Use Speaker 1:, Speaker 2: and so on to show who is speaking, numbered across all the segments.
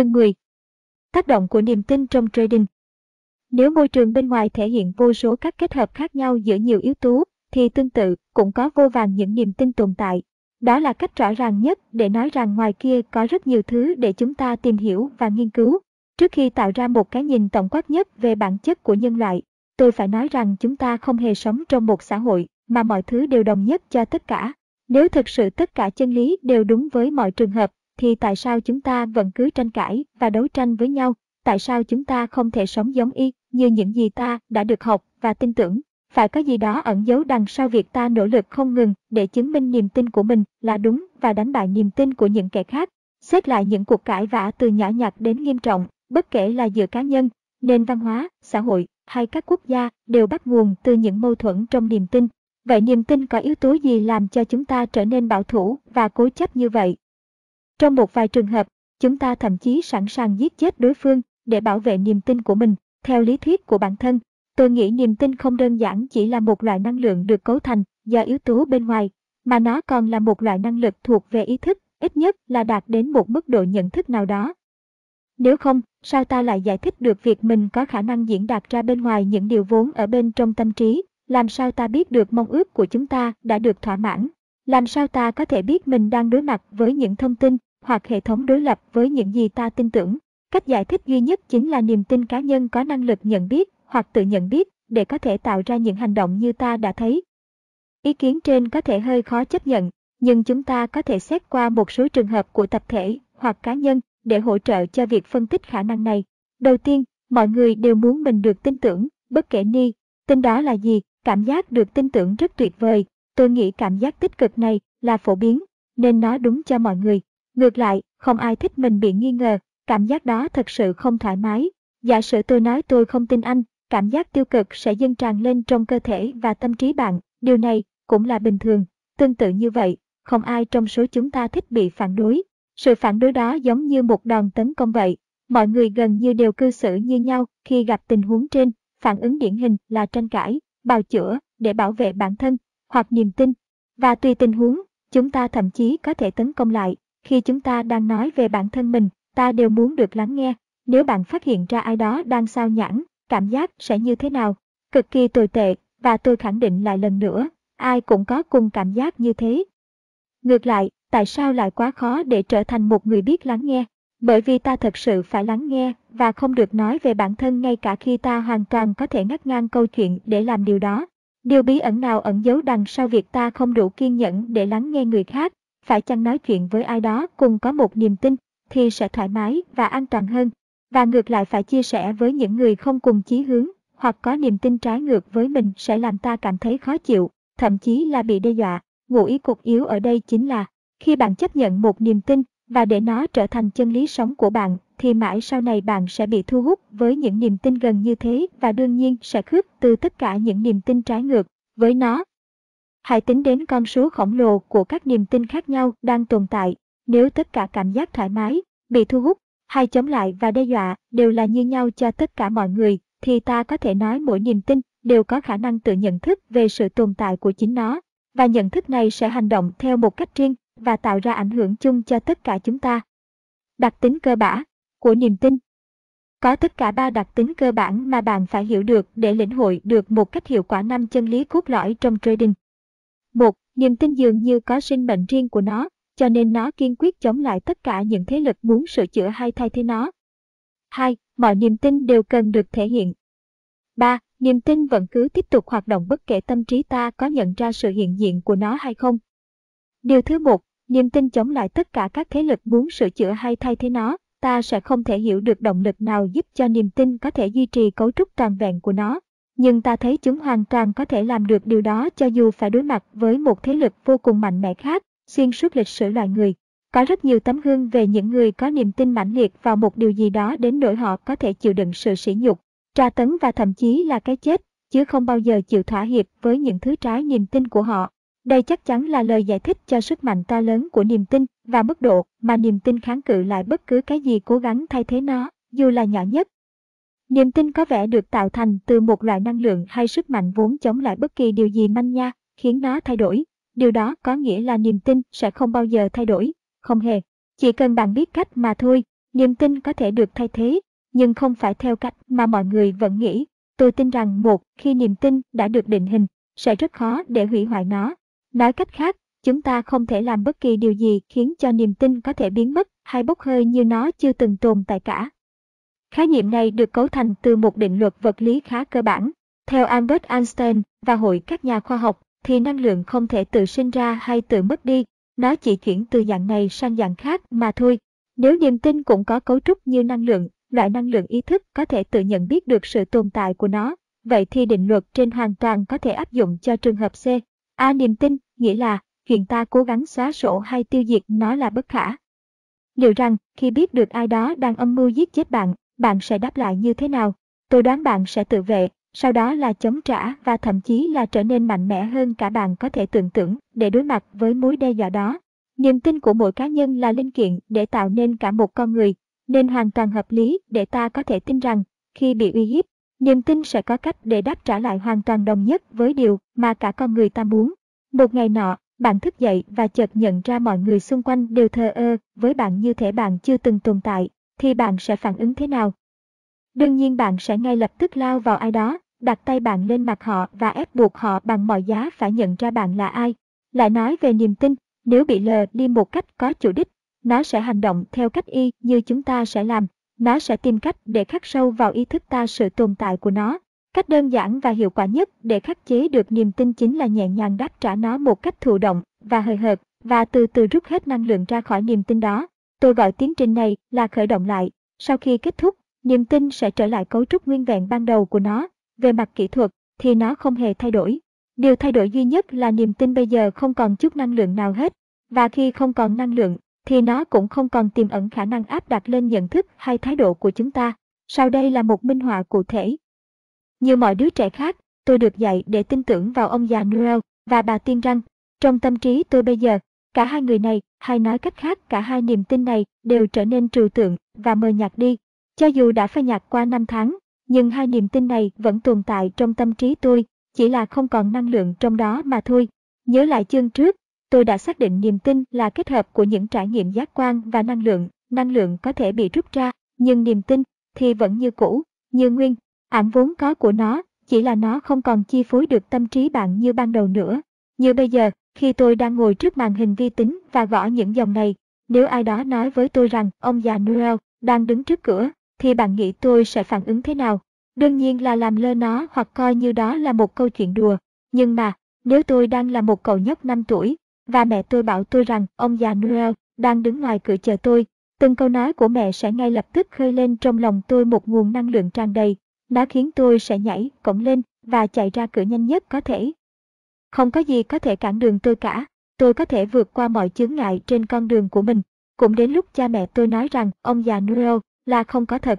Speaker 1: chân người. Tác động của niềm tin trong trading Nếu môi trường bên ngoài thể hiện vô số các kết hợp khác nhau giữa nhiều yếu tố, thì tương tự cũng có vô vàng những niềm tin tồn tại. Đó là cách rõ ràng nhất để nói rằng ngoài kia có rất nhiều thứ để chúng ta tìm hiểu và nghiên cứu. Trước khi tạo ra một cái nhìn tổng quát nhất về bản chất của nhân loại, tôi phải nói rằng chúng ta không hề sống trong một xã hội mà mọi thứ đều đồng nhất cho tất cả. Nếu thực sự tất cả chân lý đều đúng với mọi trường hợp, thì tại sao chúng ta vẫn cứ tranh cãi và đấu tranh với nhau? Tại sao chúng ta không thể sống giống y như những gì ta đã được học và tin tưởng? Phải có gì đó ẩn giấu đằng sau việc ta nỗ lực không ngừng để chứng minh niềm tin của mình là đúng và đánh bại niềm tin của những kẻ khác. Xét lại những cuộc cãi vã từ nhỏ nhặt đến nghiêm trọng, bất kể là giữa cá nhân, nền văn hóa, xã hội hay các quốc gia đều bắt nguồn từ những mâu thuẫn trong niềm tin. Vậy niềm tin có yếu tố gì làm cho chúng ta trở nên bảo thủ và cố chấp như vậy? Trong một vài trường hợp, chúng ta thậm chí sẵn sàng giết chết đối phương để bảo vệ niềm tin của mình. Theo lý thuyết của bản thân, tôi nghĩ niềm tin không đơn giản chỉ là một loại năng lượng được cấu thành do yếu tố bên ngoài, mà nó còn là một loại năng lực thuộc về ý thức, ít nhất là đạt đến một mức độ nhận thức nào đó. Nếu không, sao ta lại giải thích được việc mình có khả năng diễn đạt ra bên ngoài những điều vốn ở bên trong tâm trí? Làm sao ta biết được mong ước của chúng ta đã được thỏa mãn? Làm sao ta có thể biết mình đang đối mặt với những thông tin hoặc hệ thống đối lập với những gì ta tin tưởng. Cách giải thích duy nhất chính là niềm tin cá nhân có năng lực nhận biết hoặc tự nhận biết để có thể tạo ra những hành động như ta đã thấy. Ý kiến trên có thể hơi khó chấp nhận, nhưng chúng ta có thể xét qua một số trường hợp của tập thể hoặc cá nhân để hỗ trợ cho việc phân tích khả năng này. Đầu tiên, mọi người đều muốn mình được tin tưởng, bất kể ni, tin đó là gì, cảm giác được tin tưởng rất tuyệt vời. Tôi nghĩ cảm giác tích cực này là phổ biến, nên nó đúng cho mọi người. Ngược lại, không ai thích mình bị nghi ngờ, cảm giác đó thật sự không thoải mái. Giả sử tôi nói tôi không tin anh, cảm giác tiêu cực sẽ dâng tràn lên trong cơ thể và tâm trí bạn, điều này cũng là bình thường. Tương tự như vậy, không ai trong số chúng ta thích bị phản đối. Sự phản đối đó giống như một đòn tấn công vậy. Mọi người gần như đều cư xử như nhau khi gặp tình huống trên, phản ứng điển hình là tranh cãi, bào chữa để bảo vệ bản thân hoặc niềm tin. Và tùy tình huống, chúng ta thậm chí có thể tấn công lại khi chúng ta đang nói về bản thân mình, ta đều muốn được lắng nghe. Nếu bạn phát hiện ra ai đó đang sao nhãng, cảm giác sẽ như thế nào? Cực kỳ tồi tệ, và tôi khẳng định lại lần nữa, ai cũng có cùng cảm giác như thế. Ngược lại, tại sao lại quá khó để trở thành một người biết lắng nghe? Bởi vì ta thật sự phải lắng nghe và không được nói về bản thân ngay cả khi ta hoàn toàn có thể ngắt ngang câu chuyện để làm điều đó. Điều bí ẩn nào ẩn giấu đằng sau việc ta không đủ kiên nhẫn để lắng nghe người khác phải chăng nói chuyện với ai đó cùng có một niềm tin, thì sẽ thoải mái và an toàn hơn. Và ngược lại phải chia sẻ với những người không cùng chí hướng, hoặc có niềm tin trái ngược với mình sẽ làm ta cảm thấy khó chịu, thậm chí là bị đe dọa. Ngụ ý cục yếu ở đây chính là, khi bạn chấp nhận một niềm tin, và để nó trở thành chân lý sống của bạn, thì mãi sau này bạn sẽ bị thu hút với những niềm tin gần như thế, và đương nhiên sẽ khước từ tất cả những niềm tin trái ngược với nó. Hãy tính đến con số khổng lồ của các niềm tin khác nhau đang tồn tại. Nếu tất cả cảm giác thoải mái, bị thu hút, hay chống lại và đe dọa đều là như nhau cho tất cả mọi người, thì ta có thể nói mỗi niềm tin đều có khả năng tự nhận thức về sự tồn tại của chính nó. Và nhận thức này sẽ hành động theo một cách riêng và tạo ra ảnh hưởng chung cho tất cả chúng ta. Đặc tính cơ bản của niềm tin có tất cả ba đặc tính cơ bản mà bạn phải hiểu được để lĩnh hội được một cách hiệu quả năm chân lý cốt lõi trong trading. Một, niềm tin dường như có sinh mệnh riêng của nó, cho nên nó kiên quyết chống lại tất cả những thế lực muốn sửa chữa hay thay thế nó. 2. Mọi niềm tin đều cần được thể hiện. 3. Niềm tin vẫn cứ tiếp tục hoạt động bất kể tâm trí ta có nhận ra sự hiện diện của nó hay không. Điều thứ một, niềm tin chống lại tất cả các thế lực muốn sửa chữa hay thay thế nó, ta sẽ không thể hiểu được động lực nào giúp cho niềm tin có thể duy trì cấu trúc toàn vẹn của nó nhưng ta thấy chúng hoàn toàn có thể làm được điều đó cho dù phải đối mặt với một thế lực vô cùng mạnh mẽ khác, xuyên suốt lịch sử loài người. Có rất nhiều tấm gương về những người có niềm tin mãnh liệt vào một điều gì đó đến nỗi họ có thể chịu đựng sự sỉ nhục, tra tấn và thậm chí là cái chết, chứ không bao giờ chịu thỏa hiệp với những thứ trái niềm tin của họ. Đây chắc chắn là lời giải thích cho sức mạnh to lớn của niềm tin và mức độ mà niềm tin kháng cự lại bất cứ cái gì cố gắng thay thế nó, dù là nhỏ nhất. Niềm tin có vẻ được tạo thành từ một loại năng lượng hay sức mạnh vốn chống lại bất kỳ điều gì manh nha, khiến nó thay đổi. Điều đó có nghĩa là niềm tin sẽ không bao giờ thay đổi, không hề. Chỉ cần bạn biết cách mà thôi, Niềm tin có thể được thay thế, nhưng không phải theo cách mà mọi người vẫn nghĩ. Tôi tin rằng một, khi niềm tin đã được định hình, sẽ rất khó để hủy hoại nó. Nói cách khác, chúng ta không thể làm bất kỳ điều gì khiến cho niềm tin có thể biến mất hay bốc hơi như nó chưa từng tồn tại cả. Khái niệm này được cấu thành từ một định luật vật lý khá cơ bản. Theo Albert Einstein và hội các nhà khoa học, thì năng lượng không thể tự sinh ra hay tự mất đi, nó chỉ chuyển từ dạng này sang dạng khác mà thôi. Nếu niềm tin cũng có cấu trúc như năng lượng, loại năng lượng ý thức có thể tự nhận biết được sự tồn tại của nó, vậy thì định luật trên hoàn toàn có thể áp dụng cho trường hợp C. A niềm tin, nghĩa là chuyện ta cố gắng xóa sổ hay tiêu diệt nó là bất khả. Liệu rằng, khi biết được ai đó đang âm mưu giết chết bạn, bạn sẽ đáp lại như thế nào? Tôi đoán bạn sẽ tự vệ, sau đó là chống trả và thậm chí là trở nên mạnh mẽ hơn cả bạn có thể tưởng tượng để đối mặt với mối đe dọa đó. Niềm tin của mỗi cá nhân là linh kiện để tạo nên cả một con người, nên hoàn toàn hợp lý để ta có thể tin rằng, khi bị uy hiếp, niềm tin sẽ có cách để đáp trả lại hoàn toàn đồng nhất với điều mà cả con người ta muốn. Một ngày nọ, bạn thức dậy và chợt nhận ra mọi người xung quanh đều thờ ơ với bạn như thể bạn chưa từng tồn tại, thì bạn sẽ phản ứng thế nào? Đương nhiên bạn sẽ ngay lập tức lao vào ai đó, đặt tay bạn lên mặt họ và ép buộc họ bằng mọi giá phải nhận ra bạn là ai. Lại nói về niềm tin, nếu bị lờ đi một cách có chủ đích, nó sẽ hành động theo cách y như chúng ta sẽ làm. Nó sẽ tìm cách để khắc sâu vào ý thức ta sự tồn tại của nó. Cách đơn giản và hiệu quả nhất để khắc chế được niềm tin chính là nhẹ nhàng đáp trả nó một cách thụ động và hời hợt và từ từ rút hết năng lượng ra khỏi niềm tin đó. Tôi gọi tiến trình này là khởi động lại. Sau khi kết thúc, niềm tin sẽ trở lại cấu trúc nguyên vẹn ban đầu của nó. Về mặt kỹ thuật thì nó không hề thay đổi. Điều thay đổi duy nhất là niềm tin bây giờ không còn chút năng lượng nào hết. Và khi không còn năng lượng, thì nó cũng không còn tiềm ẩn khả năng áp đặt lên nhận thức hay thái độ của chúng ta. Sau đây là một minh họa cụ thể. Như mọi đứa trẻ khác, tôi được dạy để tin tưởng vào ông già Noel và bà tiên răng. Trong tâm trí tôi bây giờ, cả hai người này, hay nói cách khác cả hai niềm tin này đều trở nên trừu tượng và mờ nhạt đi. Cho dù đã phai nhạt qua năm tháng, nhưng hai niềm tin này vẫn tồn tại trong tâm trí tôi, chỉ là không còn năng lượng trong đó mà thôi. Nhớ lại chương trước, tôi đã xác định niềm tin là kết hợp của những trải nghiệm giác quan và năng lượng. Năng lượng có thể bị rút ra, nhưng niềm tin thì vẫn như cũ, như nguyên. ảnh vốn có của nó, chỉ là nó không còn chi phối được tâm trí bạn như ban đầu nữa. Như bây giờ, khi tôi đang ngồi trước màn hình vi tính và gõ những dòng này, nếu ai đó nói với tôi rằng ông già Noel đang đứng trước cửa, thì bạn nghĩ tôi sẽ phản ứng thế nào? Đương nhiên là làm lơ nó hoặc coi như đó là một câu chuyện đùa. Nhưng mà, nếu tôi đang là một cậu nhóc 5 tuổi, và mẹ tôi bảo tôi rằng ông già Noel đang đứng ngoài cửa chờ tôi, từng câu nói của mẹ sẽ ngay lập tức khơi lên trong lòng tôi một nguồn năng lượng tràn đầy. Nó khiến tôi sẽ nhảy, cổng lên và chạy ra cửa nhanh nhất có thể. Không có gì có thể cản đường tôi cả. Tôi có thể vượt qua mọi chướng ngại trên con đường của mình. Cũng đến lúc cha mẹ tôi nói rằng ông già Noel là không có thật.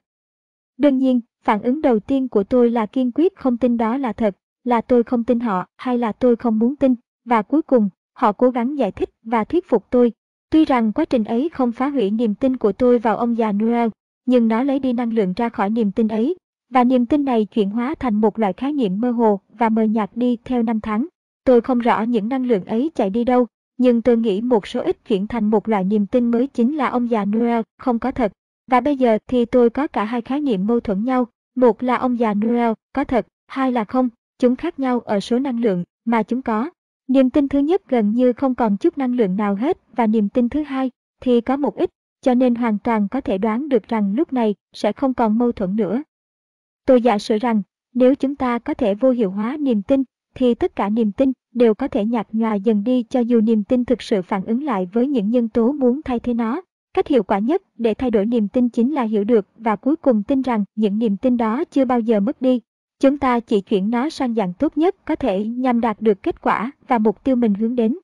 Speaker 1: Đương nhiên, phản ứng đầu tiên của tôi là kiên quyết không tin đó là thật, là tôi không tin họ hay là tôi không muốn tin. Và cuối cùng, họ cố gắng giải thích và thuyết phục tôi. Tuy rằng quá trình ấy không phá hủy niềm tin của tôi vào ông già Noel, nhưng nó lấy đi năng lượng ra khỏi niềm tin ấy. Và niềm tin này chuyển hóa thành một loại khái niệm mơ hồ và mờ nhạt đi theo năm tháng. Tôi không rõ những năng lượng ấy chạy đi đâu, nhưng tôi nghĩ một số ít chuyển thành một loại niềm tin mới chính là ông già Noel không có thật. Và bây giờ thì tôi có cả hai khái niệm mâu thuẫn nhau, một là ông già Noel có thật, hai là không, chúng khác nhau ở số năng lượng mà chúng có. Niềm tin thứ nhất gần như không còn chút năng lượng nào hết và niềm tin thứ hai thì có một ít, cho nên hoàn toàn có thể đoán được rằng lúc này sẽ không còn mâu thuẫn nữa. Tôi giả sử rằng, nếu chúng ta có thể vô hiệu hóa niềm tin thì tất cả niềm tin đều có thể nhạt nhòa dần đi cho dù niềm tin thực sự phản ứng lại với những nhân tố muốn thay thế nó. Cách hiệu quả nhất để thay đổi niềm tin chính là hiểu được và cuối cùng tin rằng những niềm tin đó chưa bao giờ mất đi. Chúng ta chỉ chuyển nó sang dạng tốt nhất có thể nhằm đạt được kết quả và mục tiêu mình hướng đến.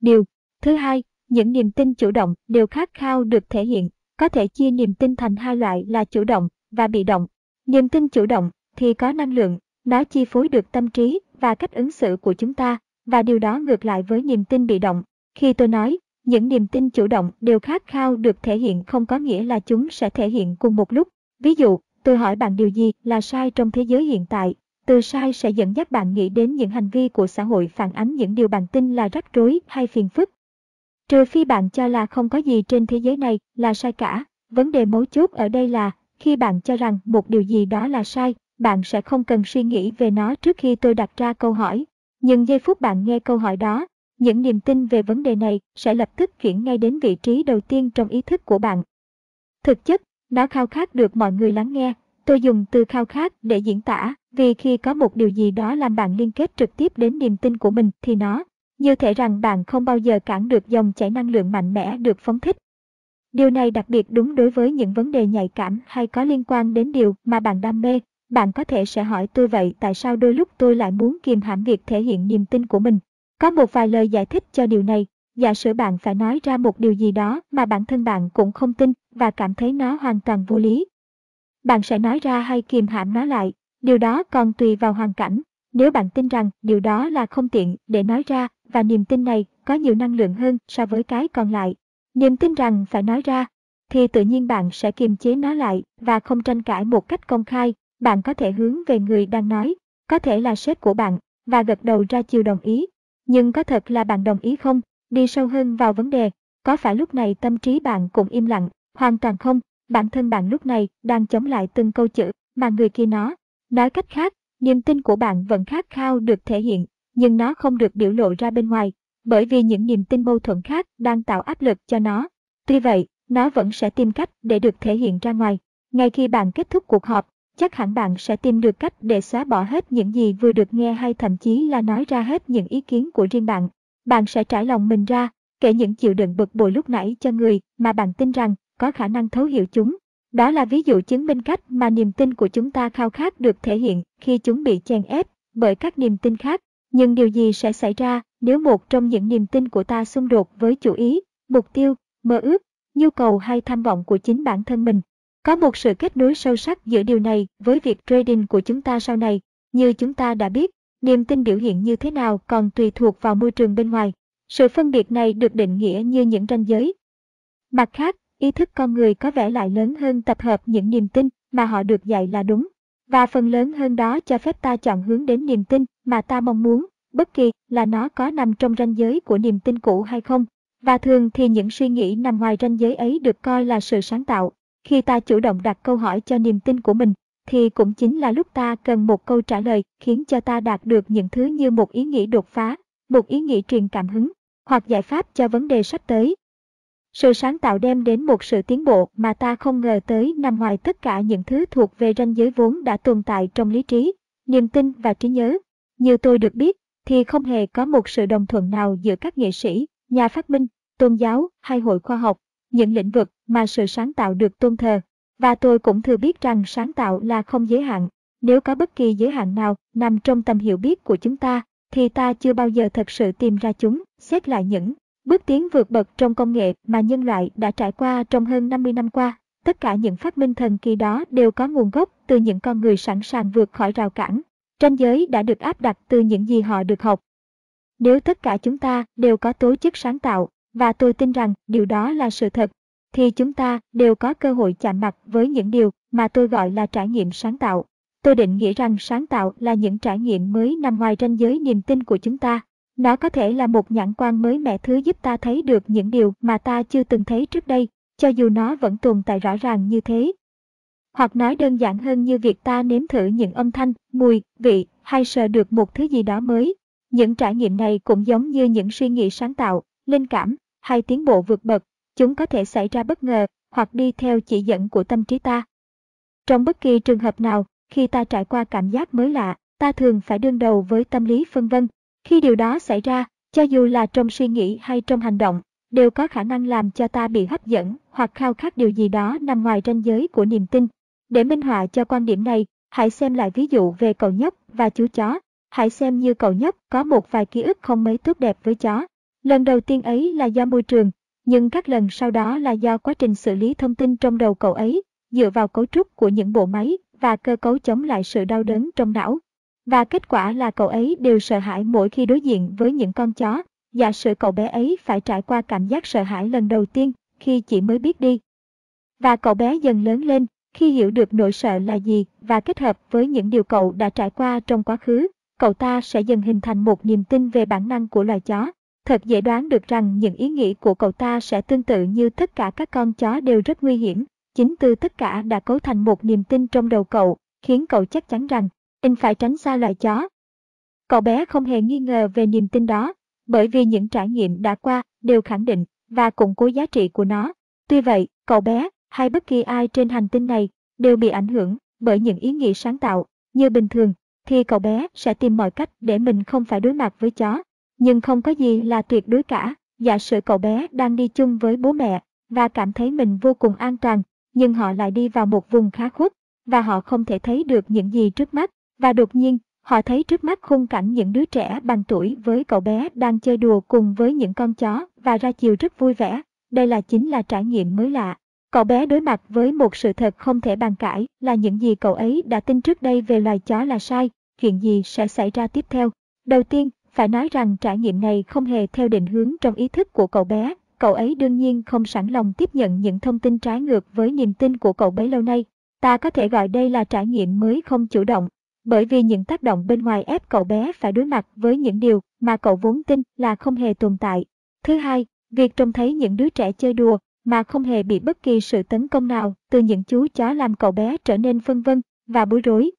Speaker 1: Điều thứ hai, những niềm tin chủ động đều khát khao được thể hiện. Có thể chia niềm tin thành hai loại là chủ động và bị động. Niềm tin chủ động thì có năng lượng, nó chi phối được tâm trí và cách ứng xử của chúng ta, và điều đó ngược lại với niềm tin bị động. Khi tôi nói, những niềm tin chủ động đều khát khao được thể hiện không có nghĩa là chúng sẽ thể hiện cùng một lúc. Ví dụ, tôi hỏi bạn điều gì là sai trong thế giới hiện tại. Từ sai sẽ dẫn dắt bạn nghĩ đến những hành vi của xã hội phản ánh những điều bạn tin là rắc rối hay phiền phức. Trừ phi bạn cho là không có gì trên thế giới này là sai cả, Vấn đề mấu chốt ở đây là, khi bạn cho rằng một điều gì đó là sai, bạn sẽ không cần suy nghĩ về nó trước khi tôi đặt ra câu hỏi. Nhưng giây phút bạn nghe câu hỏi đó, những niềm tin về vấn đề này sẽ lập tức chuyển ngay đến vị trí đầu tiên trong ý thức của bạn. Thực chất, nó khao khát được mọi người lắng nghe. Tôi dùng từ khao khát để diễn tả, vì khi có một điều gì đó làm bạn liên kết trực tiếp đến niềm tin của mình thì nó, như thể rằng bạn không bao giờ cản được dòng chảy năng lượng mạnh mẽ được phóng thích. Điều này đặc biệt đúng đối với những vấn đề nhạy cảm hay có liên quan đến điều mà bạn đam mê. Bạn có thể sẽ hỏi tôi vậy tại sao đôi lúc tôi lại muốn kiềm hãm việc thể hiện niềm tin của mình. Có một vài lời giải thích cho điều này. Giả sử bạn phải nói ra một điều gì đó mà bản thân bạn cũng không tin và cảm thấy nó hoàn toàn vô lý. Bạn sẽ nói ra hay kiềm hãm nó lại. Điều đó còn tùy vào hoàn cảnh. Nếu bạn tin rằng điều đó là không tiện để nói ra và niềm tin này có nhiều năng lượng hơn so với cái còn lại, niềm tin rằng phải nói ra, thì tự nhiên bạn sẽ kiềm chế nó lại và không tranh cãi một cách công khai. Bạn có thể hướng về người đang nói, có thể là sếp của bạn, và gật đầu ra chiều đồng ý. Nhưng có thật là bạn đồng ý không? Đi sâu hơn vào vấn đề, có phải lúc này tâm trí bạn cũng im lặng? Hoàn toàn không, bản thân bạn lúc này đang chống lại từng câu chữ mà người kia nói. Nói cách khác, niềm tin của bạn vẫn khát khao được thể hiện, nhưng nó không được biểu lộ ra bên ngoài, bởi vì những niềm tin mâu thuẫn khác đang tạo áp lực cho nó. Tuy vậy, nó vẫn sẽ tìm cách để được thể hiện ra ngoài. Ngay khi bạn kết thúc cuộc họp, chắc hẳn bạn sẽ tìm được cách để xóa bỏ hết những gì vừa được nghe hay thậm chí là nói ra hết những ý kiến của riêng bạn. Bạn sẽ trải lòng mình ra, kể những chịu đựng bực bội lúc nãy cho người mà bạn tin rằng có khả năng thấu hiểu chúng. Đó là ví dụ chứng minh cách mà niềm tin của chúng ta khao khát được thể hiện khi chúng bị chèn ép bởi các niềm tin khác. Nhưng điều gì sẽ xảy ra nếu một trong những niềm tin của ta xung đột với chủ ý, mục tiêu, mơ ước, nhu cầu hay tham vọng của chính bản thân mình? Có một sự kết nối sâu sắc giữa điều này với việc trading của chúng ta sau này. Như chúng ta đã biết, niềm tin biểu hiện như thế nào còn tùy thuộc vào môi trường bên ngoài. Sự phân biệt này được định nghĩa như những ranh giới. Mặt khác, ý thức con người có vẻ lại lớn hơn tập hợp những niềm tin mà họ được dạy là đúng. Và phần lớn hơn đó cho phép ta chọn hướng đến niềm tin mà ta mong muốn, bất kỳ là nó có nằm trong ranh giới của niềm tin cũ hay không. Và thường thì những suy nghĩ nằm ngoài ranh giới ấy được coi là sự sáng tạo. Khi ta chủ động đặt câu hỏi cho niềm tin của mình, thì cũng chính là lúc ta cần một câu trả lời khiến cho ta đạt được những thứ như một ý nghĩ đột phá, một ý nghĩ truyền cảm hứng, hoặc giải pháp cho vấn đề sắp tới. Sự sáng tạo đem đến một sự tiến bộ mà ta không ngờ tới nằm ngoài tất cả những thứ thuộc về ranh giới vốn đã tồn tại trong lý trí, niềm tin và trí nhớ. Như tôi được biết, thì không hề có một sự đồng thuận nào giữa các nghệ sĩ, nhà phát minh, tôn giáo hay hội khoa học, những lĩnh vực mà sự sáng tạo được tôn thờ. Và tôi cũng thừa biết rằng sáng tạo là không giới hạn. Nếu có bất kỳ giới hạn nào nằm trong tầm hiểu biết của chúng ta, thì ta chưa bao giờ thật sự tìm ra chúng, xét lại những Bước tiến vượt bậc trong công nghệ mà nhân loại đã trải qua trong hơn 50 năm qua, tất cả những phát minh thần kỳ đó đều có nguồn gốc từ những con người sẵn sàng vượt khỏi rào cản. Ranh giới đã được áp đặt từ những gì họ được học. Nếu tất cả chúng ta đều có tố chất sáng tạo, và tôi tin rằng điều đó là sự thật, thì chúng ta đều có cơ hội chạm mặt với những điều mà tôi gọi là trải nghiệm sáng tạo. Tôi định nghĩa rằng sáng tạo là những trải nghiệm mới nằm ngoài ranh giới niềm tin của chúng ta nó có thể là một nhãn quan mới mẻ thứ giúp ta thấy được những điều mà ta chưa từng thấy trước đây, cho dù nó vẫn tồn tại rõ ràng như thế. Hoặc nói đơn giản hơn như việc ta nếm thử những âm thanh, mùi, vị hay sờ được một thứ gì đó mới. Những trải nghiệm này cũng giống như những suy nghĩ sáng tạo, linh cảm hay tiến bộ vượt bậc, chúng có thể xảy ra bất ngờ hoặc đi theo chỉ dẫn của tâm trí ta. Trong bất kỳ trường hợp nào, khi ta trải qua cảm giác mới lạ, ta thường phải đương đầu với tâm lý phân vân, khi điều đó xảy ra, cho dù là trong suy nghĩ hay trong hành động, đều có khả năng làm cho ta bị hấp dẫn hoặc khao khát điều gì đó nằm ngoài ranh giới của niềm tin. Để minh họa cho quan điểm này, hãy xem lại ví dụ về cậu nhóc và chú chó. Hãy xem như cậu nhóc có một vài ký ức không mấy tốt đẹp với chó. Lần đầu tiên ấy là do môi trường, nhưng các lần sau đó là do quá trình xử lý thông tin trong đầu cậu ấy, dựa vào cấu trúc của những bộ máy và cơ cấu chống lại sự đau đớn trong não. Và kết quả là cậu ấy đều sợ hãi mỗi khi đối diện với những con chó. Giả sử cậu bé ấy phải trải qua cảm giác sợ hãi lần đầu tiên khi chỉ mới biết đi. Và cậu bé dần lớn lên khi hiểu được nỗi sợ là gì và kết hợp với những điều cậu đã trải qua trong quá khứ, cậu ta sẽ dần hình thành một niềm tin về bản năng của loài chó. Thật dễ đoán được rằng những ý nghĩ của cậu ta sẽ tương tự như tất cả các con chó đều rất nguy hiểm, chính từ tất cả đã cấu thành một niềm tin trong đầu cậu, khiến cậu chắc chắn rằng, anh phải tránh xa loài chó. Cậu bé không hề nghi ngờ về niềm tin đó, bởi vì những trải nghiệm đã qua đều khẳng định và củng cố giá trị của nó. Tuy vậy, cậu bé hay bất kỳ ai trên hành tinh này đều bị ảnh hưởng bởi những ý nghĩ sáng tạo. Như bình thường, thì cậu bé sẽ tìm mọi cách để mình không phải đối mặt với chó. Nhưng không có gì là tuyệt đối cả. Dạ Giả sử cậu bé đang đi chung với bố mẹ và cảm thấy mình vô cùng an toàn, nhưng họ lại đi vào một vùng khá khuất và họ không thể thấy được những gì trước mắt. Và đột nhiên, họ thấy trước mắt khung cảnh những đứa trẻ bằng tuổi với cậu bé đang chơi đùa cùng với những con chó và ra chiều rất vui vẻ. Đây là chính là trải nghiệm mới lạ. Cậu bé đối mặt với một sự thật không thể bàn cãi là những gì cậu ấy đã tin trước đây về loài chó là sai, chuyện gì sẽ xảy ra tiếp theo. Đầu tiên, phải nói rằng trải nghiệm này không hề theo định hướng trong ý thức của cậu bé, cậu ấy đương nhiên không sẵn lòng tiếp nhận những thông tin trái ngược với niềm tin của cậu bấy lâu nay. Ta có thể gọi đây là trải nghiệm mới không chủ động, bởi vì những tác động bên ngoài ép cậu bé phải đối mặt với những điều mà cậu vốn tin là không hề tồn tại. Thứ hai, việc trông thấy những đứa trẻ chơi đùa mà không hề bị bất kỳ sự tấn công nào từ những chú chó làm cậu bé trở nên phân vân và bối rối.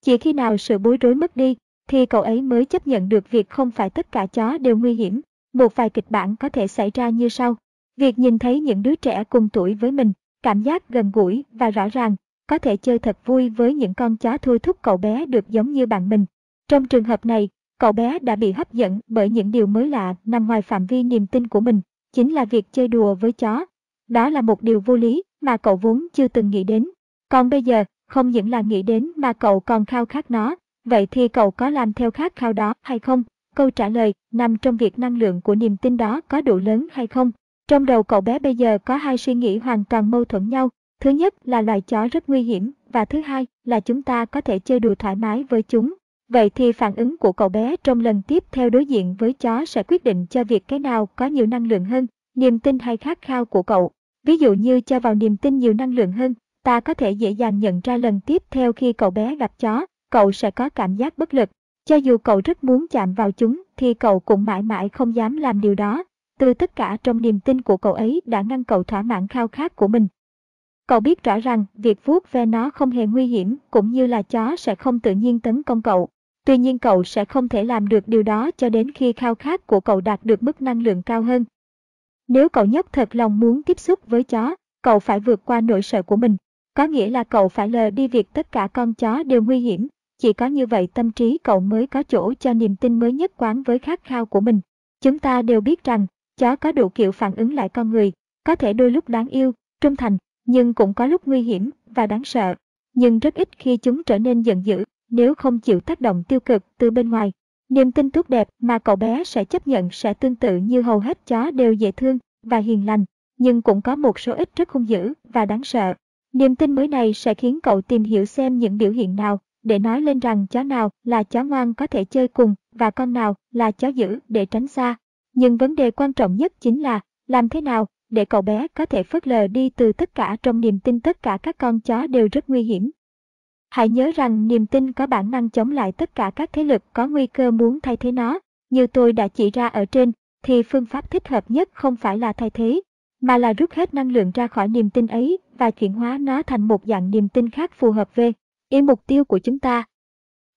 Speaker 1: Chỉ khi nào sự bối rối mất đi, thì cậu ấy mới chấp nhận được việc không phải tất cả chó đều nguy hiểm. Một vài kịch bản có thể xảy ra như sau. Việc nhìn thấy những đứa trẻ cùng tuổi với mình, cảm giác gần gũi và rõ ràng, có thể chơi thật vui với những con chó thôi thúc cậu bé được giống như bạn mình. Trong trường hợp này, cậu bé đã bị hấp dẫn bởi những điều mới lạ nằm ngoài phạm vi niềm tin của mình, chính là việc chơi đùa với chó. Đó là một điều vô lý mà cậu vốn chưa từng nghĩ đến. Còn bây giờ, không những là nghĩ đến mà cậu còn khao khát nó, vậy thì cậu có làm theo khát khao đó hay không? Câu trả lời nằm trong việc năng lượng của niềm tin đó có đủ lớn hay không. Trong đầu cậu bé bây giờ có hai suy nghĩ hoàn toàn mâu thuẫn nhau. Thứ nhất là loài chó rất nguy hiểm và thứ hai là chúng ta có thể chơi đùa thoải mái với chúng. Vậy thì phản ứng của cậu bé trong lần tiếp theo đối diện với chó sẽ quyết định cho việc cái nào có nhiều năng lượng hơn, niềm tin hay khát khao của cậu. Ví dụ như cho vào niềm tin nhiều năng lượng hơn, ta có thể dễ dàng nhận ra lần tiếp theo khi cậu bé gặp chó, cậu sẽ có cảm giác bất lực. Cho dù cậu rất muốn chạm vào chúng thì cậu cũng mãi mãi không dám làm điều đó. Từ tất cả trong niềm tin của cậu ấy đã ngăn cậu thỏa mãn khao khát của mình. Cậu biết rõ rằng việc vuốt ve nó không hề nguy hiểm cũng như là chó sẽ không tự nhiên tấn công cậu. Tuy nhiên cậu sẽ không thể làm được điều đó cho đến khi khao khát của cậu đạt được mức năng lượng cao hơn. Nếu cậu nhóc thật lòng muốn tiếp xúc với chó, cậu phải vượt qua nỗi sợ của mình. Có nghĩa là cậu phải lờ đi việc tất cả con chó đều nguy hiểm. Chỉ có như vậy tâm trí cậu mới có chỗ cho niềm tin mới nhất quán với khát khao của mình. Chúng ta đều biết rằng, chó có đủ kiểu phản ứng lại con người, có thể đôi lúc đáng yêu, trung thành, nhưng cũng có lúc nguy hiểm và đáng sợ. Nhưng rất ít khi chúng trở nên giận dữ nếu không chịu tác động tiêu cực từ bên ngoài. Niềm tin tốt đẹp mà cậu bé sẽ chấp nhận sẽ tương tự như hầu hết chó đều dễ thương và hiền lành, nhưng cũng có một số ít rất hung dữ và đáng sợ. Niềm tin mới này sẽ khiến cậu tìm hiểu xem những biểu hiện nào để nói lên rằng chó nào là chó ngoan có thể chơi cùng và con nào là chó dữ để tránh xa. Nhưng vấn đề quan trọng nhất chính là làm thế nào để cậu bé có thể phớt lờ đi từ tất cả trong niềm tin tất cả các con chó đều rất nguy hiểm. Hãy nhớ rằng niềm tin có bản năng chống lại tất cả các thế lực có nguy cơ muốn thay thế nó. Như tôi đã chỉ ra ở trên, thì phương pháp thích hợp nhất không phải là thay thế, mà là rút hết năng lượng ra khỏi niềm tin ấy và chuyển hóa nó thành một dạng niềm tin khác phù hợp về ý mục tiêu của chúng ta.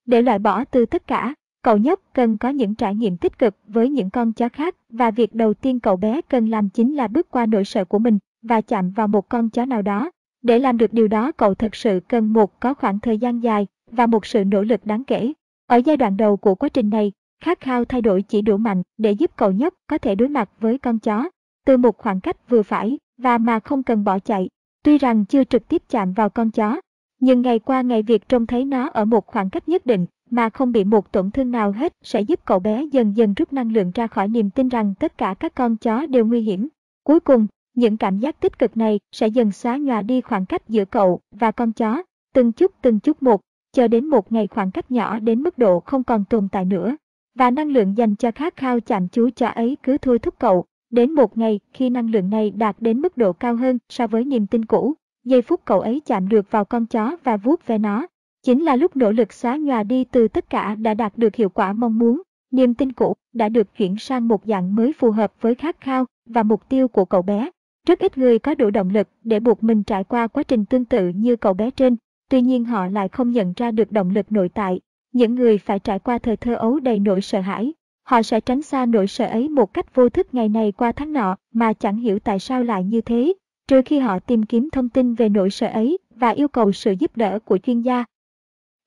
Speaker 1: Để loại bỏ từ tất cả, cậu nhóc cần có những trải nghiệm tích cực với những con chó khác và việc đầu tiên cậu bé cần làm chính là bước qua nỗi sợ của mình và chạm vào một con chó nào đó. Để làm được điều đó cậu thực sự cần một có khoảng thời gian dài và một sự nỗ lực đáng kể. Ở giai đoạn đầu của quá trình này, khát khao thay đổi chỉ đủ mạnh để giúp cậu nhóc có thể đối mặt với con chó từ một khoảng cách vừa phải và mà không cần bỏ chạy. Tuy rằng chưa trực tiếp chạm vào con chó, nhưng ngày qua ngày việc trông thấy nó ở một khoảng cách nhất định mà không bị một tổn thương nào hết sẽ giúp cậu bé dần dần rút năng lượng ra khỏi niềm tin rằng tất cả các con chó đều nguy hiểm. Cuối cùng, những cảm giác tích cực này sẽ dần xóa nhòa đi khoảng cách giữa cậu và con chó, từng chút từng chút một, cho đến một ngày khoảng cách nhỏ đến mức độ không còn tồn tại nữa. Và năng lượng dành cho khát khao chạm chú chó ấy cứ thôi thúc cậu, đến một ngày khi năng lượng này đạt đến mức độ cao hơn so với niềm tin cũ, giây phút cậu ấy chạm được vào con chó và vuốt ve nó. Chính là lúc nỗ lực xóa nhòa đi từ tất cả đã đạt được hiệu quả mong muốn, niềm tin cũ đã được chuyển sang một dạng mới phù hợp với khát khao và mục tiêu của cậu bé. Rất ít người có đủ động lực để buộc mình trải qua quá trình tương tự như cậu bé trên, tuy nhiên họ lại không nhận ra được động lực nội tại. Những người phải trải qua thời thơ ấu đầy nỗi sợ hãi, họ sẽ tránh xa nỗi sợ ấy một cách vô thức ngày này qua tháng nọ mà chẳng hiểu tại sao lại như thế, trừ khi họ tìm kiếm thông tin về nỗi sợ ấy và yêu cầu sự giúp đỡ của chuyên gia.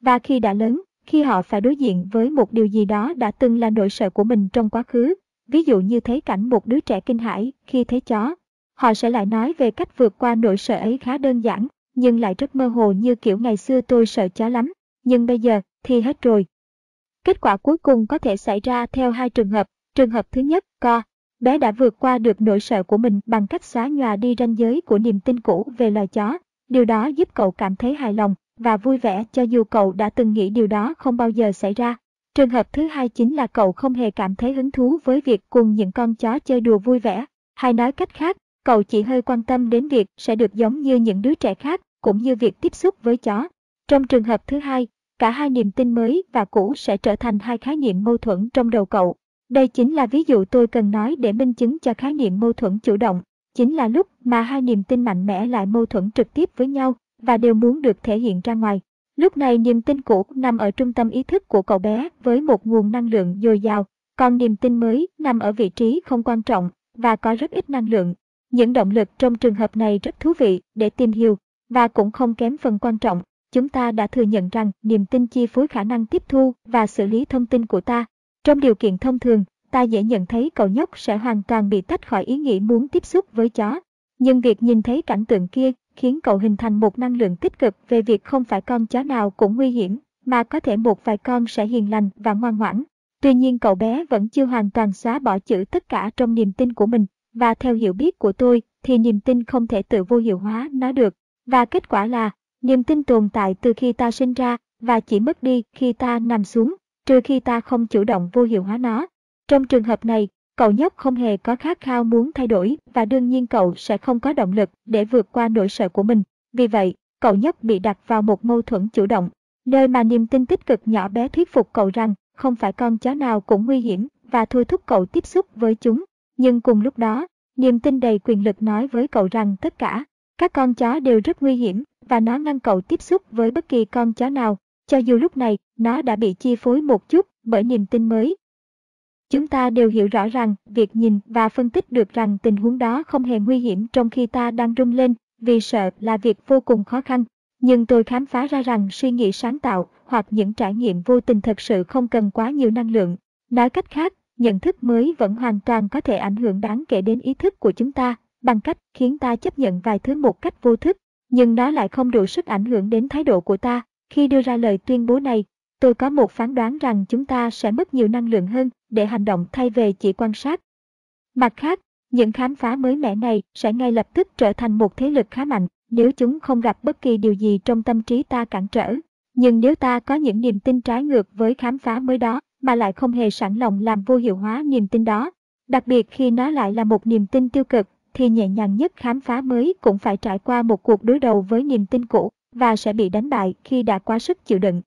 Speaker 1: Và khi đã lớn, khi họ phải đối diện với một điều gì đó đã từng là nỗi sợ của mình trong quá khứ, ví dụ như thấy cảnh một đứa trẻ kinh hãi khi thấy chó, họ sẽ lại nói về cách vượt qua nỗi sợ ấy khá đơn giản, nhưng lại rất mơ hồ như kiểu ngày xưa tôi sợ chó lắm, nhưng bây giờ thì hết rồi. Kết quả cuối cùng có thể xảy ra theo hai trường hợp. Trường hợp thứ nhất, co, bé đã vượt qua được nỗi sợ của mình bằng cách xóa nhòa đi ranh giới của niềm tin cũ về loài chó. Điều đó giúp cậu cảm thấy hài lòng và vui vẻ cho dù cậu đã từng nghĩ điều đó không bao giờ xảy ra. Trường hợp thứ hai chính là cậu không hề cảm thấy hứng thú với việc cùng những con chó chơi đùa vui vẻ. Hay nói cách khác, cậu chỉ hơi quan tâm đến việc sẽ được giống như những đứa trẻ khác, cũng như việc tiếp xúc với chó. Trong trường hợp thứ hai, cả hai niềm tin mới và cũ sẽ trở thành hai khái niệm mâu thuẫn trong đầu cậu. Đây chính là ví dụ tôi cần nói để minh chứng cho khái niệm mâu thuẫn chủ động. Chính là lúc mà hai niềm tin mạnh mẽ lại mâu thuẫn trực tiếp với nhau và đều muốn được thể hiện ra ngoài. Lúc này niềm tin cũ nằm ở trung tâm ý thức của cậu bé với một nguồn năng lượng dồi dào, còn niềm tin mới nằm ở vị trí không quan trọng và có rất ít năng lượng. Những động lực trong trường hợp này rất thú vị để tìm hiểu và cũng không kém phần quan trọng. Chúng ta đã thừa nhận rằng niềm tin chi phối khả năng tiếp thu và xử lý thông tin của ta. Trong điều kiện thông thường, ta dễ nhận thấy cậu nhóc sẽ hoàn toàn bị tách khỏi ý nghĩ muốn tiếp xúc với chó. Nhưng việc nhìn thấy cảnh tượng kia khiến cậu hình thành một năng lượng tích cực về việc không phải con chó nào cũng nguy hiểm, mà có thể một vài con sẽ hiền lành và ngoan ngoãn. Tuy nhiên cậu bé vẫn chưa hoàn toàn xóa bỏ chữ tất cả trong niềm tin của mình, và theo hiểu biết của tôi thì niềm tin không thể tự vô hiệu hóa nó được. Và kết quả là, niềm tin tồn tại từ khi ta sinh ra và chỉ mất đi khi ta nằm xuống, trừ khi ta không chủ động vô hiệu hóa nó. Trong trường hợp này, Cậu nhóc không hề có khát khao muốn thay đổi và đương nhiên cậu sẽ không có động lực để vượt qua nỗi sợ của mình. Vì vậy, cậu nhóc bị đặt vào một mâu thuẫn chủ động, nơi mà niềm tin tích cực nhỏ bé thuyết phục cậu rằng không phải con chó nào cũng nguy hiểm và thôi thúc cậu tiếp xúc với chúng. Nhưng cùng lúc đó, niềm tin đầy quyền lực nói với cậu rằng tất cả các con chó đều rất nguy hiểm và nó ngăn cậu tiếp xúc với bất kỳ con chó nào, cho dù lúc này nó đã bị chi phối một chút bởi niềm tin mới Chúng ta đều hiểu rõ rằng việc nhìn và phân tích được rằng tình huống đó không hề nguy hiểm trong khi ta đang rung lên vì sợ là việc vô cùng khó khăn. Nhưng tôi khám phá ra rằng suy nghĩ sáng tạo hoặc những trải nghiệm vô tình thật sự không cần quá nhiều năng lượng. Nói cách khác, nhận thức mới vẫn hoàn toàn có thể ảnh hưởng đáng kể đến ý thức của chúng ta bằng cách khiến ta chấp nhận vài thứ một cách vô thức, nhưng nó lại không đủ sức ảnh hưởng đến thái độ của ta. Khi đưa ra lời tuyên bố này, tôi có một phán đoán rằng chúng ta sẽ mất nhiều năng lượng hơn để hành động thay về chỉ quan sát. Mặt khác, những khám phá mới mẻ này sẽ ngay lập tức trở thành một thế lực khá mạnh nếu chúng không gặp bất kỳ điều gì trong tâm trí ta cản trở. Nhưng nếu ta có những niềm tin trái ngược với khám phá mới đó mà lại không hề sẵn lòng làm vô hiệu hóa niềm tin đó, đặc biệt khi nó lại là một niềm tin tiêu cực, thì nhẹ nhàng nhất khám phá mới cũng phải trải qua một cuộc đối đầu với niềm tin cũ và sẽ bị đánh bại khi đã quá sức chịu đựng.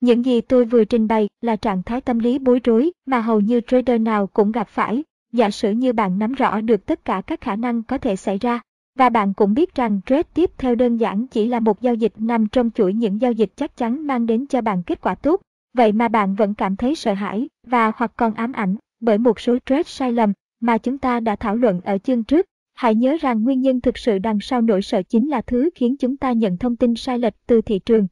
Speaker 1: Những gì tôi vừa trình bày là trạng thái tâm lý bối rối mà hầu như trader nào cũng gặp phải. Giả sử như bạn nắm rõ được tất cả các khả năng có thể xảy ra, và bạn cũng biết rằng trade tiếp theo đơn giản chỉ là một giao dịch nằm trong chuỗi những giao dịch chắc chắn mang đến cho bạn kết quả tốt, vậy mà bạn vẫn cảm thấy sợ hãi và hoặc còn ám ảnh bởi một số trade sai lầm mà chúng ta đã thảo luận ở chương trước. Hãy nhớ rằng nguyên nhân thực sự đằng sau nỗi sợ chính là thứ khiến chúng ta nhận thông tin sai lệch từ thị trường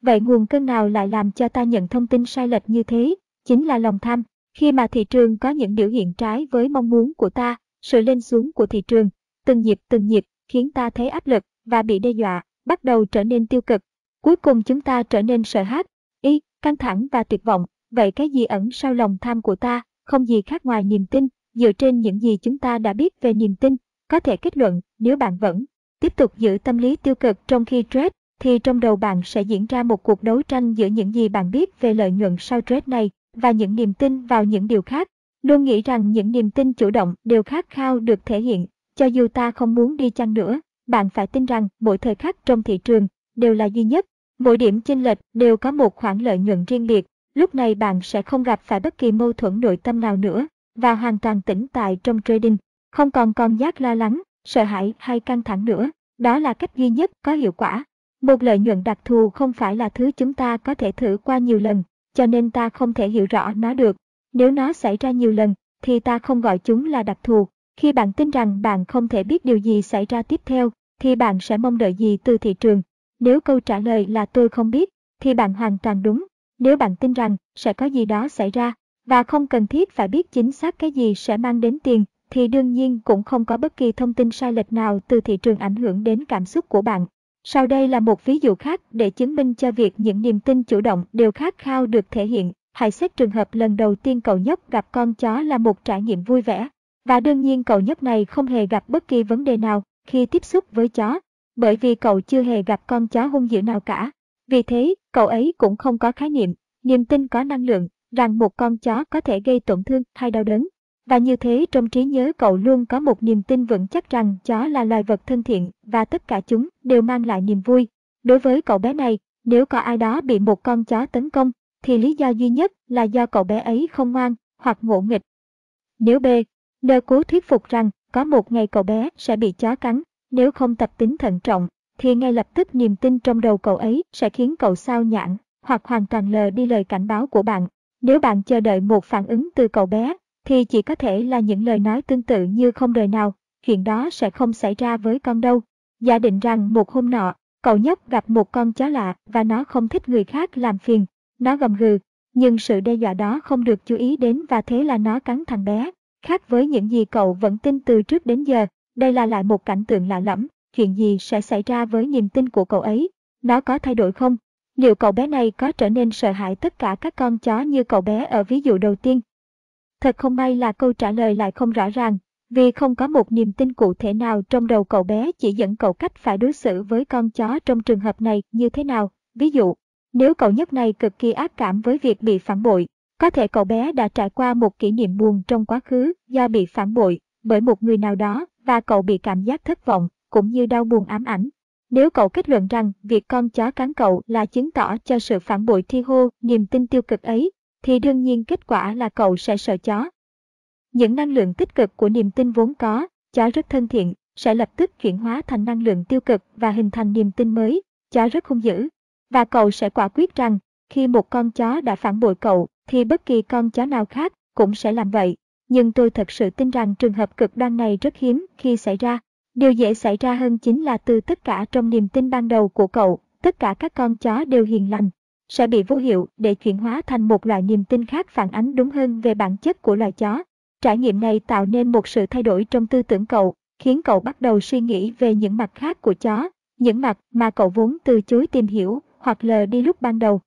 Speaker 1: Vậy nguồn cơn nào lại làm cho ta nhận thông tin sai lệch như thế? Chính là lòng tham. Khi mà thị trường có những biểu hiện trái với mong muốn của ta, sự lên xuống của thị trường, từng nhịp từng nhịp, khiến ta thấy áp lực và bị đe dọa, bắt đầu trở nên tiêu cực. Cuối cùng chúng ta trở nên sợ hãi, y, căng thẳng và tuyệt vọng. Vậy cái gì ẩn sau lòng tham của ta? Không gì khác ngoài niềm tin. Dựa trên những gì chúng ta đã biết về niềm tin, có thể kết luận nếu bạn vẫn tiếp tục giữ tâm lý tiêu cực trong khi trade thì trong đầu bạn sẽ diễn ra một cuộc đấu tranh giữa những gì bạn biết về lợi nhuận sau trade này và những niềm tin vào những điều khác. Luôn nghĩ rằng những niềm tin chủ động đều khát khao được thể hiện, cho dù ta không muốn đi chăng nữa, bạn phải tin rằng mỗi thời khắc trong thị trường đều là duy nhất, mỗi điểm chênh lệch đều có một khoản lợi nhuận riêng biệt, lúc này bạn sẽ không gặp phải bất kỳ mâu thuẫn nội tâm nào nữa và hoàn toàn tĩnh tại trong trading, không còn con giác lo lắng sợ hãi hay căng thẳng nữa. Đó là cách duy nhất có hiệu quả. Một lợi nhuận đặc thù không phải là thứ chúng ta có thể thử qua nhiều lần, cho nên ta không thể hiểu rõ nó được. Nếu nó xảy ra nhiều lần, thì ta không gọi chúng là đặc thù. Khi bạn tin rằng bạn không thể biết điều gì xảy ra tiếp theo, thì bạn sẽ mong đợi gì từ thị trường? Nếu câu trả lời là tôi không biết, thì bạn hoàn toàn đúng. Nếu bạn tin rằng sẽ có gì đó xảy ra, và không cần thiết phải biết chính xác cái gì sẽ mang đến tiền, thì đương nhiên cũng không có bất kỳ thông tin sai lệch nào từ thị trường ảnh hưởng đến cảm xúc của bạn. Sau đây là một ví dụ khác để chứng minh cho việc những niềm tin chủ động đều khát khao được thể hiện. Hãy xét trường hợp lần đầu tiên cậu nhóc gặp con chó là một trải nghiệm vui vẻ. Và đương nhiên cậu nhóc này không hề gặp bất kỳ vấn đề nào khi tiếp xúc với chó, bởi vì cậu chưa hề gặp con chó hung dữ nào cả. Vì thế, cậu ấy cũng không có khái niệm, niềm tin có năng lượng, rằng một con chó có thể gây tổn thương hay đau đớn. Và như thế trong trí nhớ cậu luôn có một niềm tin vững chắc rằng chó là loài vật thân thiện và tất cả chúng đều mang lại niềm vui. Đối với cậu bé này, nếu có ai đó bị một con chó tấn công, thì lý do duy nhất là do cậu bé ấy không ngoan hoặc ngộ nghịch. Nếu B, N cố thuyết phục rằng có một ngày cậu bé sẽ bị chó cắn, nếu không tập tính thận trọng, thì ngay lập tức niềm tin trong đầu cậu ấy sẽ khiến cậu sao nhãn hoặc hoàn toàn lờ đi lời cảnh báo của bạn. Nếu bạn chờ đợi một phản ứng từ cậu bé, thì chỉ có thể là những lời nói tương tự như không đời nào, chuyện đó sẽ không xảy ra với con đâu. Giả định rằng một hôm nọ, cậu nhóc gặp một con chó lạ và nó không thích người khác làm phiền, nó gầm gừ, nhưng sự đe dọa đó không được chú ý đến và thế là nó cắn thằng bé. Khác với những gì cậu vẫn tin từ trước đến giờ, đây là lại một cảnh tượng lạ lẫm, chuyện gì sẽ xảy ra với niềm tin của cậu ấy? Nó có thay đổi không? Liệu cậu bé này có trở nên sợ hãi tất cả các con chó như cậu bé ở ví dụ đầu tiên? Thật không may là câu trả lời lại không rõ ràng, vì không có một niềm tin cụ thể nào trong đầu cậu bé chỉ dẫn cậu cách phải đối xử với con chó trong trường hợp này như thế nào. Ví dụ, nếu cậu nhóc này cực kỳ ác cảm với việc bị phản bội, có thể cậu bé đã trải qua một kỷ niệm buồn trong quá khứ do bị phản bội bởi một người nào đó và cậu bị cảm giác thất vọng cũng như đau buồn ám ảnh. Nếu cậu kết luận rằng việc con chó cắn cậu là chứng tỏ cho sự phản bội thi hô, niềm tin tiêu cực ấy, thì đương nhiên kết quả là cậu sẽ sợ chó. Những năng lượng tích cực của niềm tin vốn có, chó rất thân thiện, sẽ lập tức chuyển hóa thành năng lượng tiêu cực và hình thành niềm tin mới, chó rất hung dữ. Và cậu sẽ quả quyết rằng, khi một con chó đã phản bội cậu, thì bất kỳ con chó nào khác cũng sẽ làm vậy. Nhưng tôi thật sự tin rằng trường hợp cực đoan này rất hiếm khi xảy ra. Điều dễ xảy ra hơn chính là từ tất cả trong niềm tin ban đầu của cậu, tất cả các con chó đều hiền lành, sẽ bị vô hiệu để chuyển hóa thành một loại niềm tin khác phản ánh đúng hơn về bản chất của loài chó. Trải nghiệm này tạo nên một sự thay đổi trong tư tưởng cậu, khiến cậu bắt đầu suy nghĩ về những mặt khác của chó, những mặt mà cậu vốn từ chối tìm hiểu hoặc lờ đi lúc ban đầu.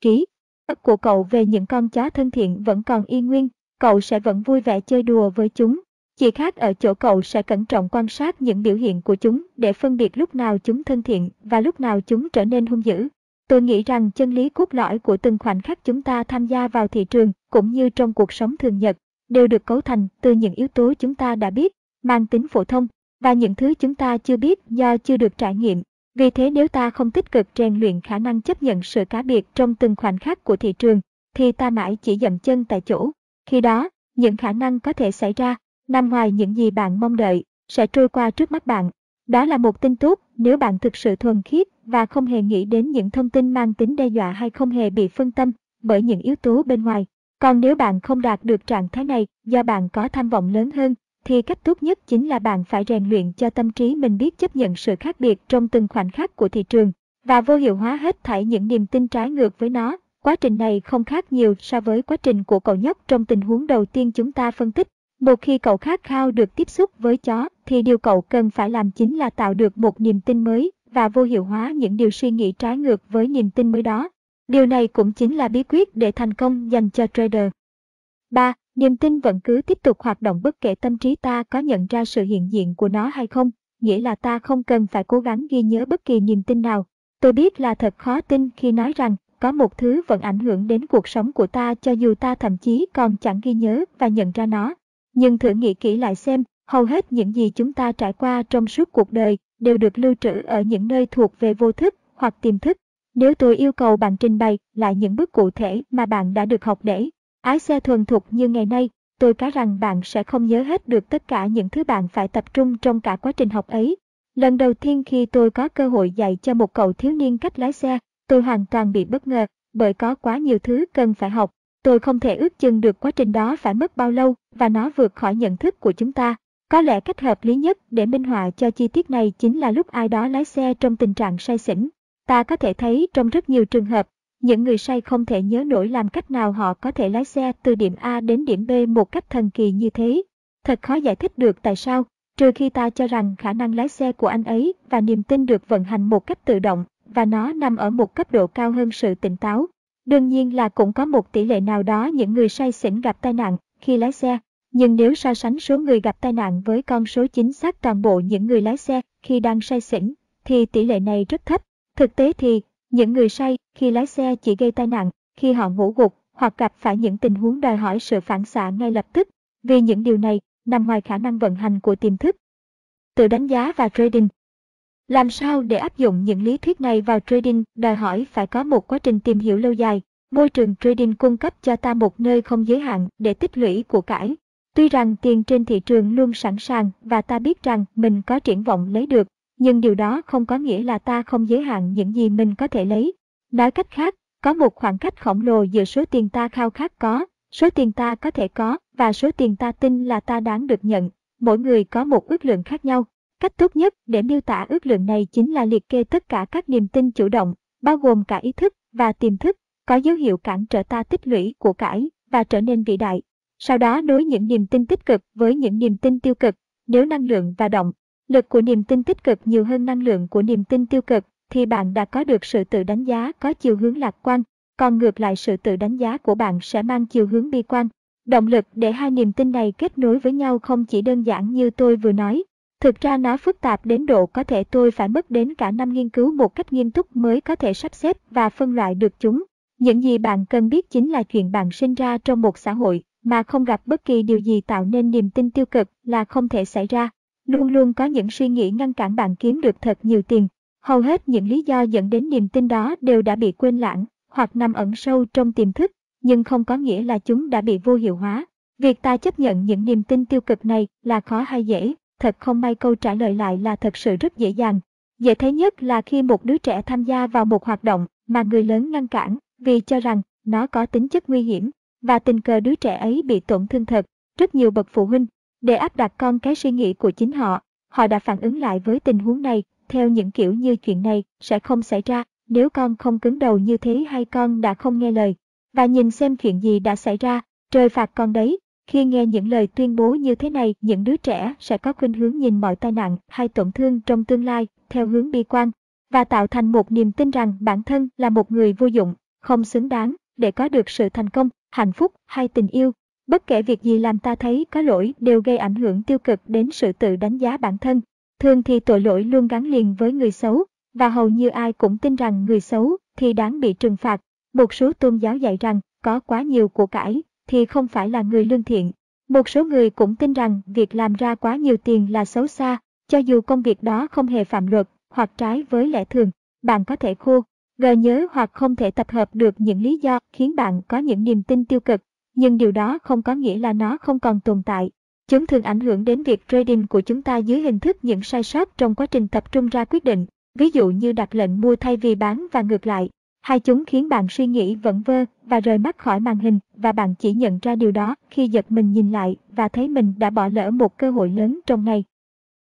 Speaker 1: Ký ức của cậu về những con chó thân thiện vẫn còn y nguyên, cậu sẽ vẫn vui vẻ chơi đùa với chúng. Chỉ khác ở chỗ cậu sẽ cẩn trọng quan sát những biểu hiện của chúng để phân biệt lúc nào chúng thân thiện và lúc nào chúng trở nên hung dữ. Tôi nghĩ rằng chân lý cốt lõi của từng khoảnh khắc chúng ta tham gia vào thị trường cũng như trong cuộc sống thường nhật đều được cấu thành từ những yếu tố chúng ta đã biết, mang tính phổ thông và những thứ chúng ta chưa biết do chưa được trải nghiệm. Vì thế nếu ta không tích cực rèn luyện khả năng chấp nhận sự cá biệt trong từng khoảnh khắc của thị trường, thì ta mãi chỉ dậm chân tại chỗ. Khi đó, những khả năng có thể xảy ra, nằm ngoài những gì bạn mong đợi, sẽ trôi qua trước mắt bạn. Đó là một tin tốt nếu bạn thực sự thuần khiết và không hề nghĩ đến những thông tin mang tính đe dọa hay không hề bị phân tâm bởi những yếu tố bên ngoài. Còn nếu bạn không đạt được trạng thái này do bạn có tham vọng lớn hơn, thì cách tốt nhất chính là bạn phải rèn luyện cho tâm trí mình biết chấp nhận sự khác biệt trong từng khoảnh khắc của thị trường và vô hiệu hóa hết thảy những niềm tin trái ngược với nó. Quá trình này không khác nhiều so với quá trình của cậu nhóc trong tình huống đầu tiên chúng ta phân tích. Một khi cậu khát khao được tiếp xúc với chó, thì điều cậu cần phải làm chính là tạo được một niềm tin mới và vô hiệu hóa những điều suy nghĩ trái ngược với niềm tin mới đó. Điều này cũng chính là bí quyết để thành công dành cho trader. 3. Niềm tin vẫn cứ tiếp tục hoạt động bất kể tâm trí ta có nhận ra sự hiện diện của nó hay không, nghĩa là ta không cần phải cố gắng ghi nhớ bất kỳ niềm tin nào. Tôi biết là thật khó tin khi nói rằng có một thứ vẫn ảnh hưởng đến cuộc sống của ta cho dù ta thậm chí còn chẳng ghi nhớ và nhận ra nó. Nhưng thử nghĩ kỹ lại xem, hầu hết những gì chúng ta trải qua trong suốt cuộc đời đều được lưu trữ ở những nơi thuộc về vô thức hoặc tiềm thức. Nếu tôi yêu cầu bạn trình bày lại những bước cụ thể mà bạn đã được học để ái xe thuần thục như ngày nay, tôi cá rằng bạn sẽ không nhớ hết được tất cả những thứ bạn phải tập trung trong cả quá trình học ấy. Lần đầu tiên khi tôi có cơ hội dạy cho một cậu thiếu niên cách lái xe, tôi hoàn toàn bị bất ngờ, bởi có quá nhiều thứ cần phải học. Tôi không thể ước chừng được quá trình đó phải mất bao lâu và nó vượt khỏi nhận thức của chúng ta. Có lẽ cách hợp lý nhất để minh họa cho chi tiết này chính là lúc ai đó lái xe trong tình trạng say xỉn. Ta có thể thấy trong rất nhiều trường hợp, những người say không thể nhớ nổi làm cách nào họ có thể lái xe từ điểm A đến điểm B một cách thần kỳ như thế. Thật khó giải thích được tại sao, trừ khi ta cho rằng khả năng lái xe của anh ấy và niềm tin được vận hành một cách tự động và nó nằm ở một cấp độ cao hơn sự tỉnh táo. Đương nhiên là cũng có một tỷ lệ nào đó những người say xỉn gặp tai nạn khi lái xe, nhưng nếu so sánh số người gặp tai nạn với con số chính xác toàn bộ những người lái xe khi đang say xỉn, thì tỷ lệ này rất thấp. Thực tế thì, những người say khi lái xe chỉ gây tai nạn khi họ ngủ gục hoặc gặp phải những tình huống đòi hỏi sự phản xạ ngay lập tức, vì những điều này nằm ngoài khả năng vận hành của tiềm thức. Tự đánh giá và trading làm sao để áp dụng những lý thuyết này vào trading đòi hỏi phải có một quá trình tìm hiểu lâu dài. Môi trường trading cung cấp cho ta một nơi không giới hạn để tích lũy của cải. Tuy rằng tiền trên thị trường luôn sẵn sàng và ta biết rằng mình có triển vọng lấy được, nhưng điều đó không có nghĩa là ta không giới hạn những gì mình có thể lấy. Nói cách khác, có một khoảng cách khổng lồ giữa số tiền ta khao khát có, số tiền ta có thể có và số tiền ta tin là ta đáng được nhận. Mỗi người có một ước lượng khác nhau. Cách tốt nhất để miêu tả ước lượng này chính là liệt kê tất cả các niềm tin chủ động, bao gồm cả ý thức và tiềm thức, có dấu hiệu cản trở ta tích lũy của cải và trở nên vĩ đại. Sau đó nối những niềm tin tích cực với những niềm tin tiêu cực. Nếu năng lượng và động lực của niềm tin tích cực nhiều hơn năng lượng của niềm tin tiêu cực, thì bạn đã có được sự tự đánh giá có chiều hướng lạc quan, còn ngược lại sự tự đánh giá của bạn sẽ mang chiều hướng bi quan. Động lực để hai niềm tin này kết nối với nhau không chỉ đơn giản như tôi vừa nói. Thực ra nó phức tạp đến độ có thể tôi phải mất đến cả năm nghiên cứu một cách nghiêm túc mới có thể sắp xếp và phân loại được chúng. Những gì bạn cần biết chính là chuyện bạn sinh ra trong một xã hội mà không gặp bất kỳ điều gì tạo nên niềm tin tiêu cực là không thể xảy ra. Luôn luôn có những suy nghĩ ngăn cản bạn kiếm được thật nhiều tiền. Hầu hết những lý do dẫn đến niềm tin đó đều đã bị quên lãng hoặc nằm ẩn sâu trong tiềm thức, nhưng không có nghĩa là chúng đã bị vô hiệu hóa. Việc ta chấp nhận những niềm tin tiêu cực này là khó hay dễ, thật không may câu trả lời lại là thật sự rất dễ dàng. Dễ thấy nhất là khi một đứa trẻ tham gia vào một hoạt động mà người lớn ngăn cản vì cho rằng nó có tính chất nguy hiểm và tình cờ đứa trẻ ấy bị tổn thương thật. Rất nhiều bậc phụ huynh, để áp đặt con cái suy nghĩ của chính họ, họ đã phản ứng lại với tình huống này theo những kiểu như chuyện này sẽ không xảy ra nếu con không cứng đầu như thế hay con đã không nghe lời. Và nhìn xem chuyện gì đã xảy ra, trời phạt con đấy. Khi nghe những lời tuyên bố như thế này, những đứa trẻ sẽ có khuynh hướng nhìn mọi tai nạn hay tổn thương trong tương lai theo hướng bi quan và tạo thành một niềm tin rằng bản thân là một người vô dụng, không xứng đáng để có được sự thành công, hạnh phúc hay tình yêu. Bất kể việc gì làm ta thấy có lỗi đều gây ảnh hưởng tiêu cực đến sự tự đánh giá bản thân. Thường thì tội lỗi luôn gắn liền với người xấu, và hầu như ai cũng tin rằng người xấu thì đáng bị trừng phạt. Một số tôn giáo dạy rằng có quá nhiều của cải thì không phải là người lương thiện. Một số người cũng tin rằng việc làm ra quá nhiều tiền là xấu xa, cho dù công việc đó không hề phạm luật hoặc trái với lẽ thường. Bạn có thể khô, gờ nhớ hoặc không thể tập hợp được những lý do khiến bạn có những niềm tin tiêu cực, nhưng điều đó không có nghĩa là nó không còn tồn tại. Chúng thường ảnh hưởng đến việc trading của chúng ta dưới hình thức những sai sót trong quá trình tập trung ra quyết định, ví dụ như đặt lệnh mua thay vì bán và ngược lại. Hai chúng khiến bạn suy nghĩ vẩn vơ và rời mắt khỏi màn hình và bạn chỉ nhận ra điều đó khi giật mình nhìn lại và thấy mình đã bỏ lỡ một cơ hội lớn trong ngày.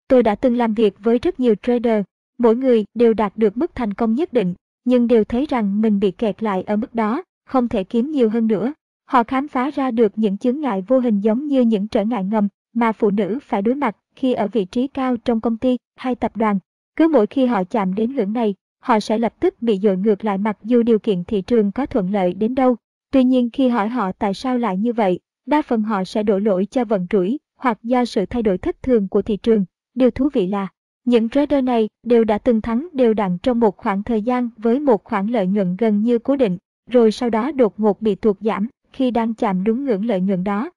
Speaker 1: Tôi đã từng làm việc với rất nhiều trader, mỗi người đều đạt được mức thành công nhất định, nhưng đều thấy rằng mình bị kẹt lại ở mức đó, không thể kiếm nhiều hơn nữa. Họ khám phá ra được những chướng ngại vô hình giống như những trở ngại ngầm mà phụ nữ phải đối mặt khi ở vị trí cao trong công ty hay tập đoàn. Cứ mỗi khi họ chạm đến ngưỡng này, họ sẽ lập tức bị dội ngược lại mặc dù điều kiện thị trường có thuận lợi đến đâu. Tuy nhiên khi hỏi họ tại sao lại như vậy, đa phần họ sẽ đổ lỗi cho vận rủi hoặc do sự thay đổi thất thường của thị trường. Điều thú vị là, những trader này đều đã từng thắng đều đặn trong một khoảng thời gian với một khoản lợi nhuận gần như cố định, rồi sau đó đột ngột bị tuột giảm khi đang chạm đúng ngưỡng lợi nhuận đó.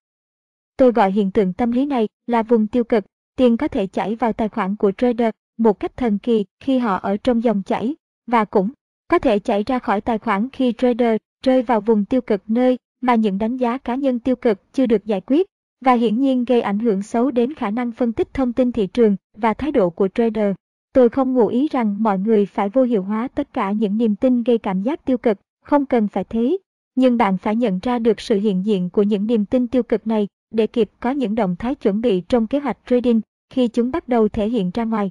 Speaker 1: Tôi gọi hiện tượng tâm lý này là vùng tiêu cực, tiền có thể chảy vào tài khoản của trader một cách thần kỳ khi họ ở trong dòng chảy, và cũng có thể chảy ra khỏi tài khoản khi trader rơi vào vùng tiêu cực nơi mà những đánh giá cá nhân tiêu cực chưa được giải quyết. và hiển nhiên gây ảnh hưởng xấu đến khả năng phân tích thông tin thị trường và thái độ của trader. Tôi không ngụ ý rằng mọi người phải vô hiệu hóa tất cả những niềm tin gây cảm giác tiêu cực, không cần phải thế. Nhưng bạn phải nhận ra được sự hiện diện của những niềm tin tiêu cực này để kịp có những động thái chuẩn bị trong kế hoạch trading khi chúng bắt đầu thể hiện ra ngoài.